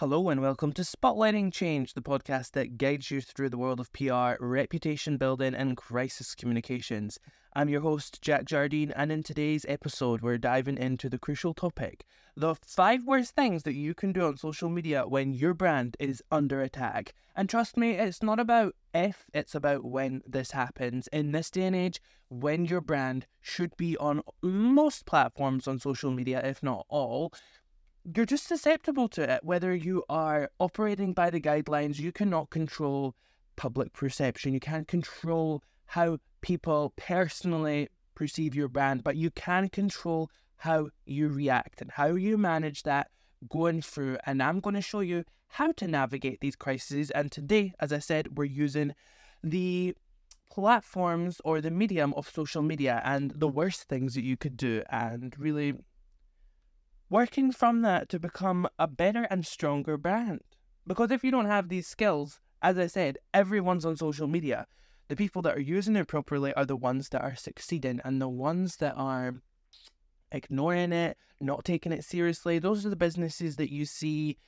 Hello and welcome to Spotlighting Change, the podcast that guides you through the world of PR, reputation building, and crisis communications. I'm your host, Jack Jardine, and in today's episode, we're diving into the crucial topic the five worst things that you can do on social media when your brand is under attack. And trust me, it's not about if, it's about when this happens. In this day and age, when your brand should be on most platforms on social media, if not all, you're just susceptible to it. Whether you are operating by the guidelines, you cannot control public perception. You can't control how people personally perceive your brand, but you can control how you react and how you manage that going through. And I'm going to show you how to navigate these crises. And today, as I said, we're using the platforms or the medium of social media and the worst things that you could do and really working from that to become a better and stronger brand. Because if you don't have these skills, as I said, everyone's on social media. The people that are using it properly are the ones that are succeeding, and the ones that are ignoring it, not taking it seriously, those are the businesses that you see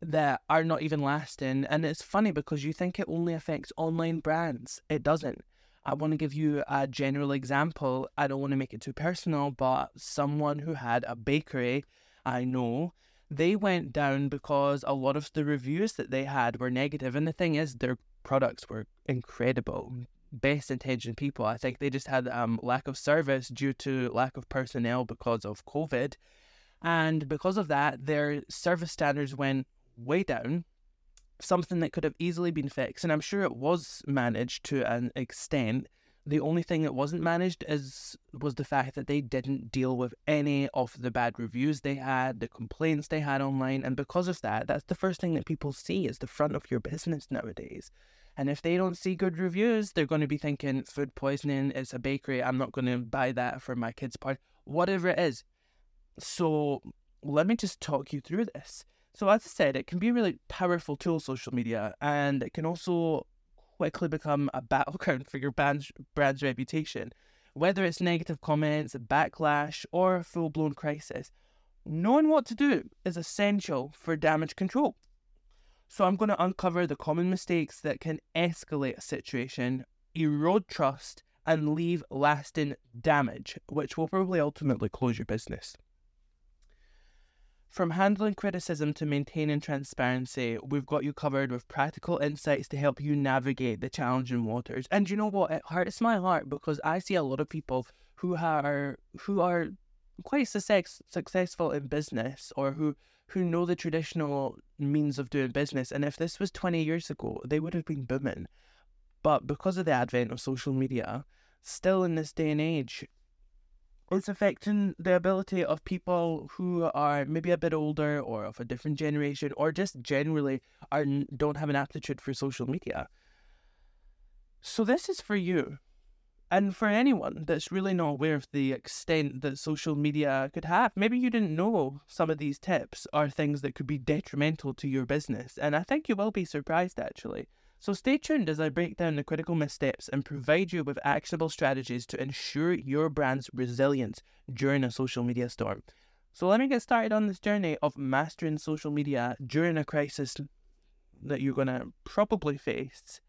that are not even lasting. And it's funny because you think it only affects online brands. It doesn't. I want to give you a general example. I don't want to make it too personal, but someone who had a bakery, I know, they went down because a lot of the reviews that they had were negative. And the thing is, their products were incredible. Best intentioned people. I think they just had um, lack of service due to lack of personnel because of COVID. And because of that, their service standards went way down something that could have easily been fixed, and I'm sure it was managed to an extent. The only thing that wasn't managed is was the fact that they didn't deal with any of the bad reviews they had, the complaints they had online, and because of that, that's the first thing that people see is the front of your business nowadays. And if they don't see good reviews, they're going to be thinking food poisoning, it's a bakery, I'm not going to buy that for my kids' party, whatever it is. So let me just talk you through this. So, as I said, it can be a really powerful tool, social media, and it can also quickly become a battleground for your brand's, brand's reputation. Whether it's negative comments, backlash, or a full blown crisis, knowing what to do is essential for damage control. So, I'm going to uncover the common mistakes that can escalate a situation, erode trust, and leave lasting damage, which will probably ultimately close your business. From handling criticism to maintaining transparency, we've got you covered with practical insights to help you navigate the challenging waters. And you know what? It hurts my heart because I see a lot of people who are who are quite success, successful in business or who who know the traditional means of doing business. And if this was 20 years ago, they would have been booming. But because of the advent of social media, still in this day and age, it's affecting the ability of people who are maybe a bit older or of a different generation or just generally are don't have an aptitude for social media. So this is for you. And for anyone that's really not aware of the extent that social media could have, maybe you didn't know some of these tips are things that could be detrimental to your business. And I think you will be surprised actually. So stay tuned as I break down the critical missteps and provide you with actionable strategies to ensure your brand's resilience during a social media storm. So let me get started on this journey of mastering social media during a crisis that you're going to probably face.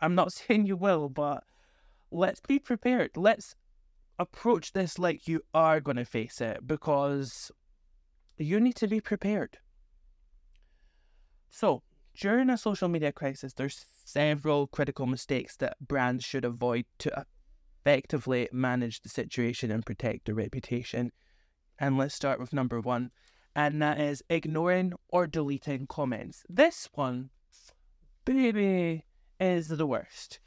I'm not saying you will, but let's be prepared. Let's approach this like you are going to face it because you need to be prepared. So, during a social media crisis, there's several critical mistakes that brands should avoid to effectively manage the situation and protect their reputation. And let's start with number one, and that is ignoring or deleting comments. This one, baby, is the worst.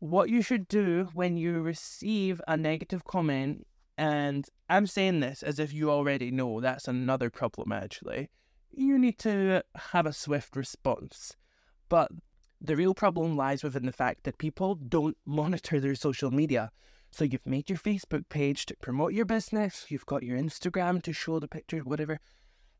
What you should do when you receive a negative comment, and I'm saying this as if you already know that's another problem actually you need to have a swift response. But the real problem lies within the fact that people don't monitor their social media. So you've made your Facebook page to promote your business, you've got your Instagram to show the pictures, whatever,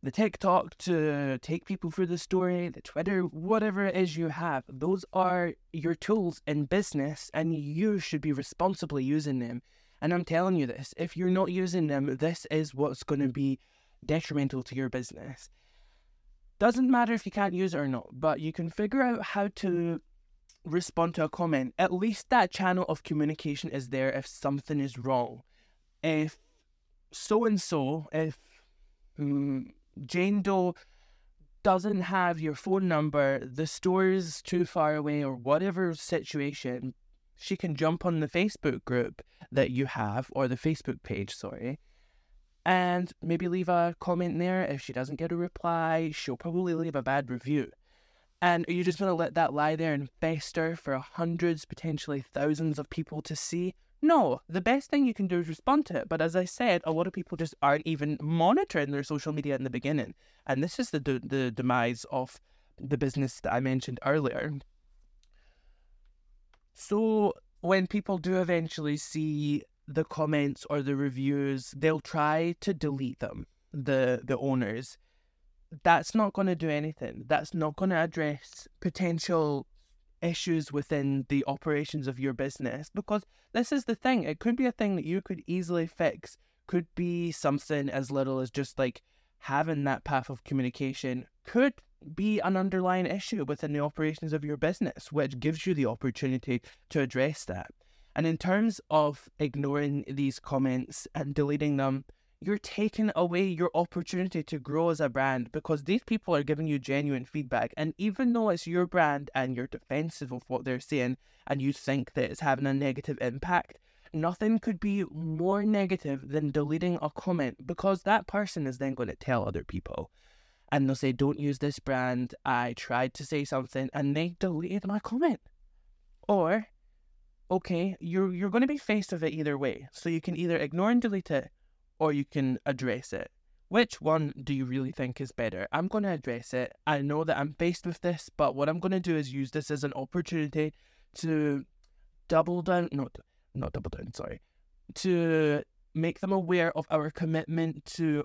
the TikTok to take people through the story, the Twitter, whatever it is you have. Those are your tools in business and you should be responsibly using them. And I'm telling you this, if you're not using them, this is what's going to be detrimental to your business Doesn't matter if you can't use it or not, but you can figure out how to respond to a comment. At least that channel of communication is there if something is wrong. If so and so, if um, Jane Doe doesn't have your phone number, the store is too far away, or whatever situation, she can jump on the Facebook group that you have, or the Facebook page, sorry, and maybe leave a comment there. If she doesn't get a reply, she'll probably leave a bad review. And are you just going to let that lie there and fester for hundreds, potentially thousands of people to see? No, the best thing you can do is respond to it. But as I said, a lot of people just aren't even monitoring their social media in the beginning. And this is the, the demise of the business that I mentioned earlier. So when people do eventually see the comments or the reviews, they'll try to delete them, the the owners. That's not going to do anything. That's not going to address potential issues within the operations of your business because this is the thing. It could be a thing that you could easily fix. Could be something as little as just like having that path of communication. Could be an underlying issue within the operations of your business, which gives you the opportunity to address that. And in terms of ignoring these comments and deleting them, you're taking away your opportunity to grow as a brand because these people are giving you genuine feedback. And even though it's your brand and you're defensive of what they're saying and you think that it's having a negative impact, nothing could be more negative than deleting a comment because that person is then going to tell other people. And they'll say, Don't use this brand. I tried to say something and they deleted my comment. Or okay, you're you're going to be faced with it either way. So you can either ignore and delete it, or you can address it. Which one do you really think is better? I'm going to address it. I know that I'm faced with this, but what I'm going to do is use this as an opportunity to double down, not not double down, sorry, to make them aware of our commitment to.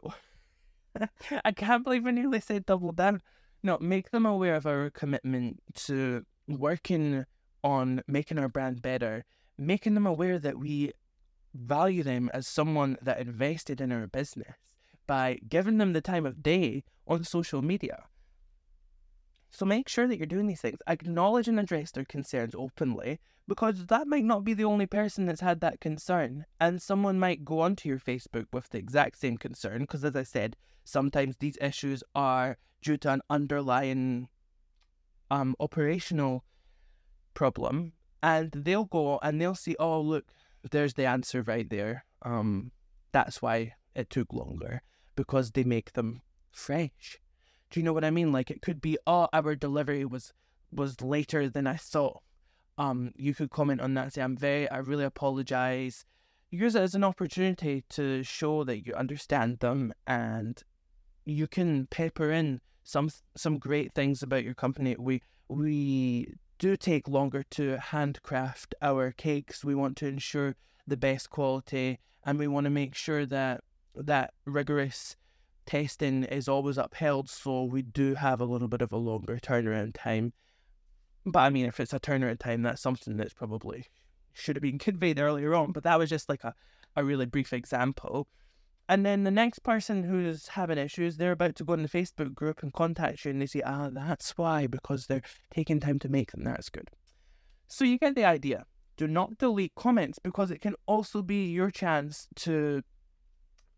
I can't believe I nearly said double down. No, make them aware of our commitment to working on making our brand better, making them aware that we value them as someone that invested in our business by giving them the time of day on social media. So make sure that you're doing these things. Acknowledge and address their concerns openly because that might not be the only person that's had that concern. And someone might go onto your Facebook with the exact same concern because, as I said, sometimes these issues are due to an underlying um, operational problem and they'll go and they'll see, oh, look, there's the answer right there. Um, that's why it took longer because they make them fresh. Do you know what I mean? Like it could be, oh, our delivery was was later than I thought. Um, you could comment on that. Say, I'm very, I really apologize. Use it as an opportunity to show that you understand them, and you can pepper in some some great things about your company. We we do take longer to handcraft our cakes. We want to ensure the best quality and we want to make sure that that rigorous testing is always upheld so we do have a little bit of a longer turnaround time. But I mean if it's a turnaround time that's something that's probably should have been conveyed earlier on, but that was just like a, a really brief example. And then the next person who's having issues, they're about to go in the Facebook group and contact you and they say, ah, that's why, because they're taking time to make them. That's good. So you get the idea. Do not delete comments because it can also be your chance to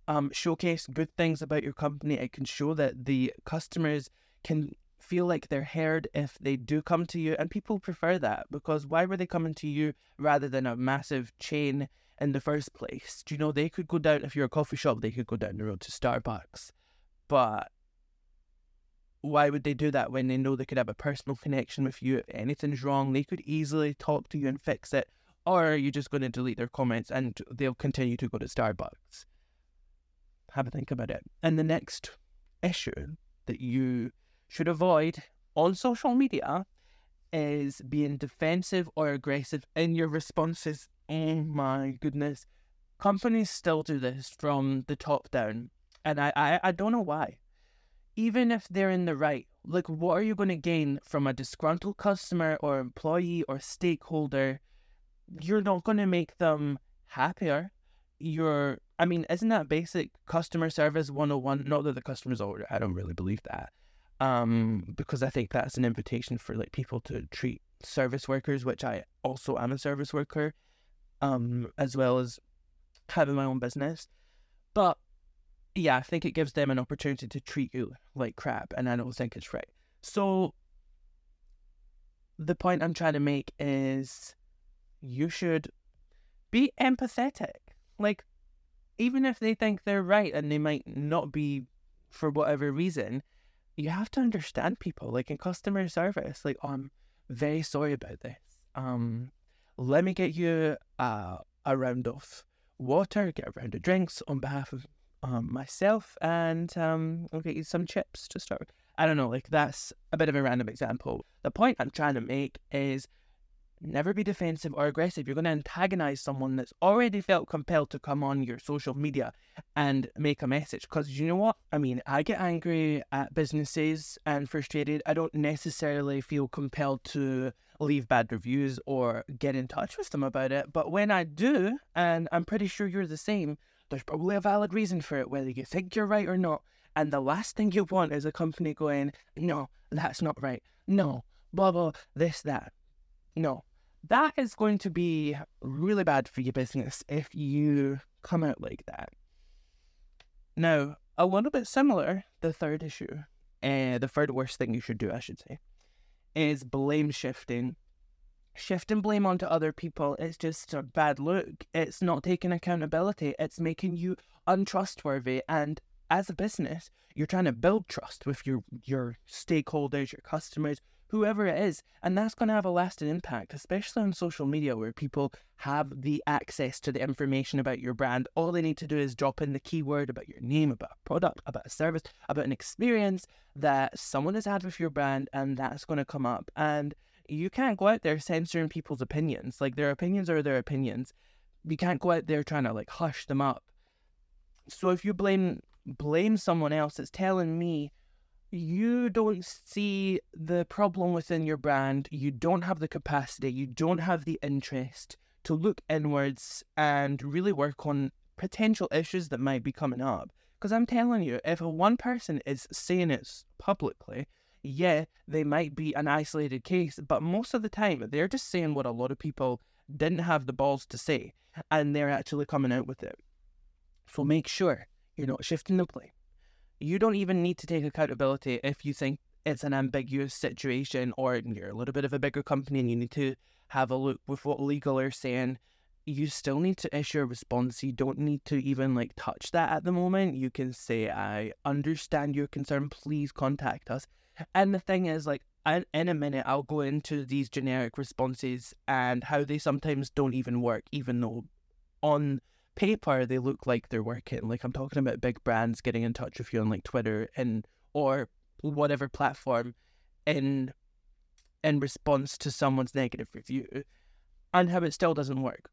um, showcase good things about your company. It can show that the customers can feel like they're heard if they do come to you. And people prefer that because why were they coming to you rather than a massive chain in the first place. Do you know they could go down if you're a coffee shop, they could go down the road to Starbucks. But why would they do that when they know they could have a personal connection with you? If anything's wrong, they could easily talk to you and fix it. Or are you just going to delete their comments and they'll continue to go to Starbucks? Have a think about it. And the next issue that you should avoid on social media is being defensive or aggressive in your responses oh my goodness, companies still do this from the top down, and I, I, I don't know why. Even if they're in the right, like what are you going to gain from a disgruntled customer or employee or stakeholder? You're not going to make them happier. You're, I mean, isn't that basic customer service 101? Not that the customers are, I don't really believe that. um, because I think that's an invitation for like people to treat service workers, which I also am a service worker, um, as well as having my own business. But yeah, I think it gives them an opportunity to treat you like crap, and I don't think it's right. So the point I'm trying to make is you should be empathetic. Like, even if they think they're right and they might not be for whatever reason, you have to understand people. Like in customer service, like, oh, I'm very sorry about this. Um, let me get you uh, a round of water, get a round of drinks on behalf of um, myself, and um, I'll get you some chips to start. with. I don't know, like that's a bit of a random example. The point I'm trying to make is never be defensive or aggressive. You're going to antagonize someone that's already felt compelled to come on your social media and make a message. Because you know what? I mean, I get angry at businesses and frustrated. I don't necessarily feel compelled to leave bad reviews or get in touch with them about it. But when I do, and I'm pretty sure you're the same, there's probably a valid reason for it, whether you think you're right or not. And the last thing you want is a company going, no, that's not right. No, blah, blah, this, that. No, that is going to be really bad for your business if you come out like that. Now, a little bit similar, the third issue, uh, the third worst thing you should do, I should say, is blame shifting. Shifting blame onto other people is just a bad look. It's not taking accountability. It's making you untrustworthy. And as a business, you're trying to build trust with your your stakeholders, your customers, whoever it is. And that's going to have a lasting impact, especially on social media where people have the access to the information about your brand. All they need to do is drop in the keyword about your name, about a product, about a service, about an experience that someone has had with your brand, and that's going to come up. And you can't go out there censoring people's opinions. Like their opinions are their opinions. You can't go out there trying to like hush them up. So if you blame blame someone else, it's telling me you don't see the problem within your brand, you don't have the capacity, you don't have the interest to look inwards and really work on potential issues that might be coming up. Because I'm telling you, if one person is saying it publicly, yeah, they might be an isolated case, but most of the time they're just saying what a lot of people didn't have the balls to say, and they're actually coming out with it. So make sure you're not shifting the blame you don't even need to take accountability if you think it's an ambiguous situation or you're a little bit of a bigger company and you need to have a look with what legal are saying. You still need to issue a response. You don't need to even like touch that at the moment. You can say, I understand your concern. Please contact us. And the thing is, like, in a minute, I'll go into these generic responses and how they sometimes don't even work, even though on paper they look like they're working. Like I'm talking about big brands getting in touch with you on like Twitter and or whatever platform in in response to someone's negative review and how it still doesn't work.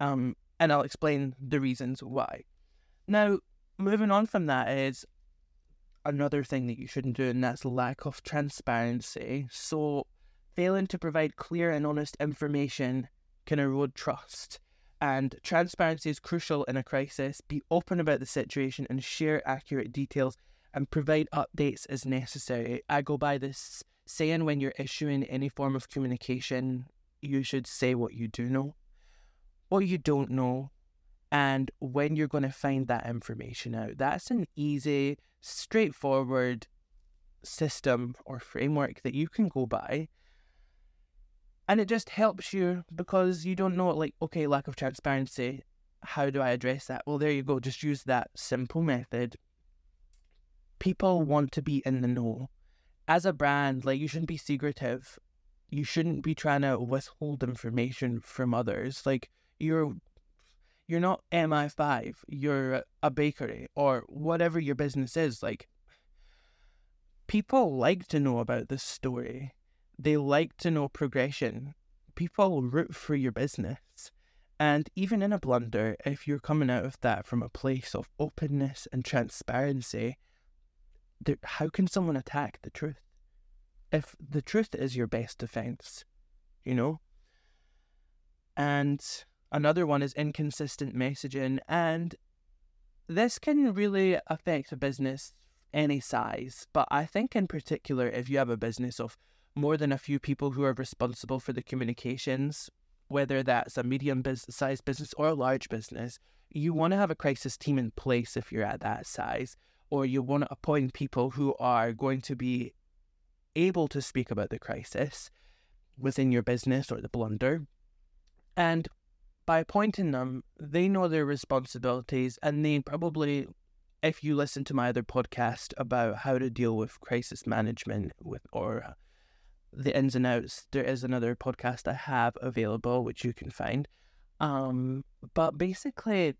Um and I'll explain the reasons why. Now, moving on from that is another thing that you shouldn't do, and that's lack of transparency. So, failing to provide clear and honest information can erode trust. And transparency is crucial in a crisis. Be open about the situation and share accurate details and provide updates as necessary. I go by this saying when you're issuing any form of communication, you should say what you do know, what you don't know, and when you're going to find that information out. That's an easy, straightforward system or framework that you can go by and it just helps you because you don't know like okay lack of transparency how do i address that? Well there you go just use that simple method. People want to be in the know. As a brand like you shouldn't be secretive. You shouldn't be trying to withhold information from others. Like you're you're not mi5 you're a bakery or whatever your business is. Like people like to know about this story they like to know progression. People root for your business. And even in a blunder, if you're coming out of that from a place of openness and transparency, how can someone attack the truth? If the truth is your best defense, you know? And another one is inconsistent messaging. And this can really affect a business any size, but I think in particular, if you have a business of more than a few people who are responsible for the communications, whether that's a medium sized business or a large business, you want to have a crisis team in place if you're at that size, or you want to appoint people who are going to be able to speak about the crisis within your business or the blunder. And by appointing them, they know their responsibilities and they probably if you listen to my other podcast about how to deal with crisis management with or the ins and outs, there is another podcast I have available which you can find. Um, but basically,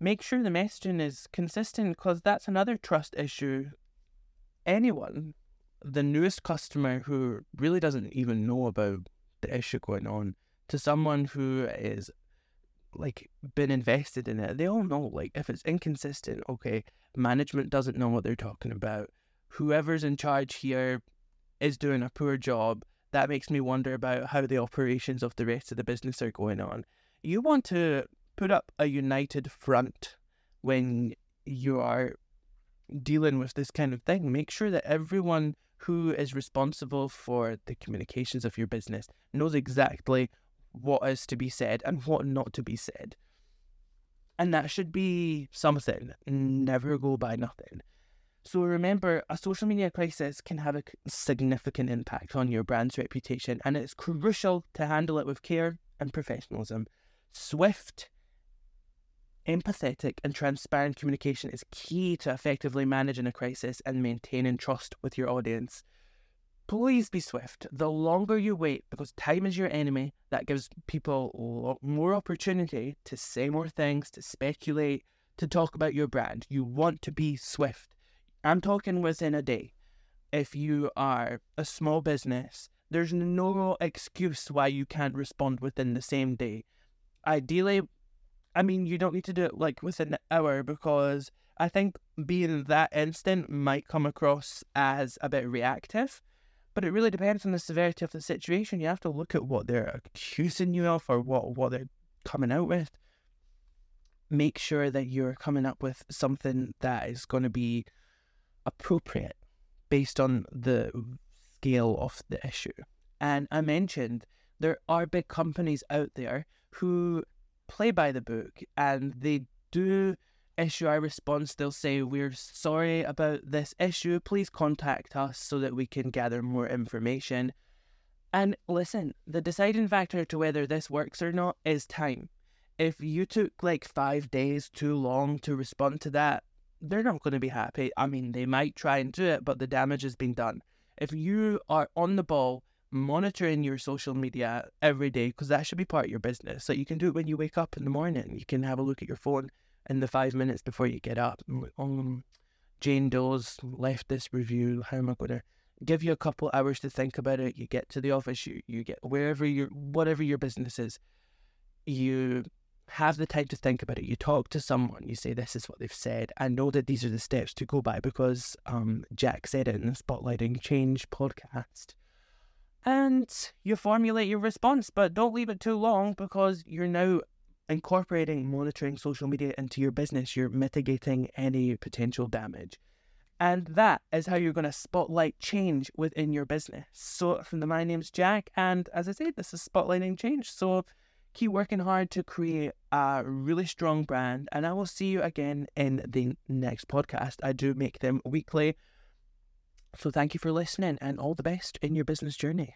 make sure the messaging is consistent because that's another trust issue. Anyone, the newest customer who really doesn't even know about the issue going on, to someone who is like been invested in it, they all know like if it's inconsistent, okay, management doesn't know what they're talking about. Whoever's in charge here is doing a poor job. That makes me wonder about how the operations of the rest of the business are going on. You want to put up a united front when you are dealing with this kind of thing. Make sure that everyone who is responsible for the communications of your business knows exactly what is to be said and what not to be said. And that should be something. Never go by nothing. So remember, a social media crisis can have a significant impact on your brand's reputation, and it's crucial to handle it with care and professionalism. Swift, empathetic, and transparent communication is key to effectively managing a crisis and maintaining trust with your audience. Please be swift. The longer you wait, because time is your enemy, that gives people more opportunity to say more things, to speculate, to talk about your brand. You want to be swift. I'm talking within a day. If you are a small business, there's no excuse why you can't respond within the same day. Ideally, I mean, you don't need to do it like within an hour because I think being that instant might come across as a bit reactive but it really depends on the severity of the situation. You have to look at what they're accusing you of or what, what they're coming out with. Make sure that you're coming up with something that is going to be appropriate based on the scale of the issue. And I mentioned there are big companies out there who play by the book and they do issue our response, they'll say, We're sorry about this issue. Please contact us so that we can gather more information. And listen, the deciding factor to whether this works or not is time. If you took like five days too long to respond to that, they're not going to be happy. I mean, they might try and do it, but the damage has been done. If you are on the ball, monitoring your social media every day, because that should be part of your business. So you can do it when you wake up in the morning. You can have a look at your phone in the five minutes before you get up. Um, Jane Doe's left this review. How am I going to give you a couple hours to think about it? You get to the office, you, you get wherever your whatever your business is, you have the time to think about it. You talk to someone, you say, This is what they've said. I know that these are the steps to go by because um, Jack said it in the Spotlighting Change podcast. And you formulate your response, but don't leave it too long because you're now incorporating monitoring social media into your business, you're mitigating any potential damage. And that is how you're going to spotlight change within your business. So, from the My Name's Jack, and as I said, this is spotlighting change. So, keep working hard to create a really strong brand. And I will see you again in the next podcast. I do make them weekly. So, thank you for listening and all the best in your business journey.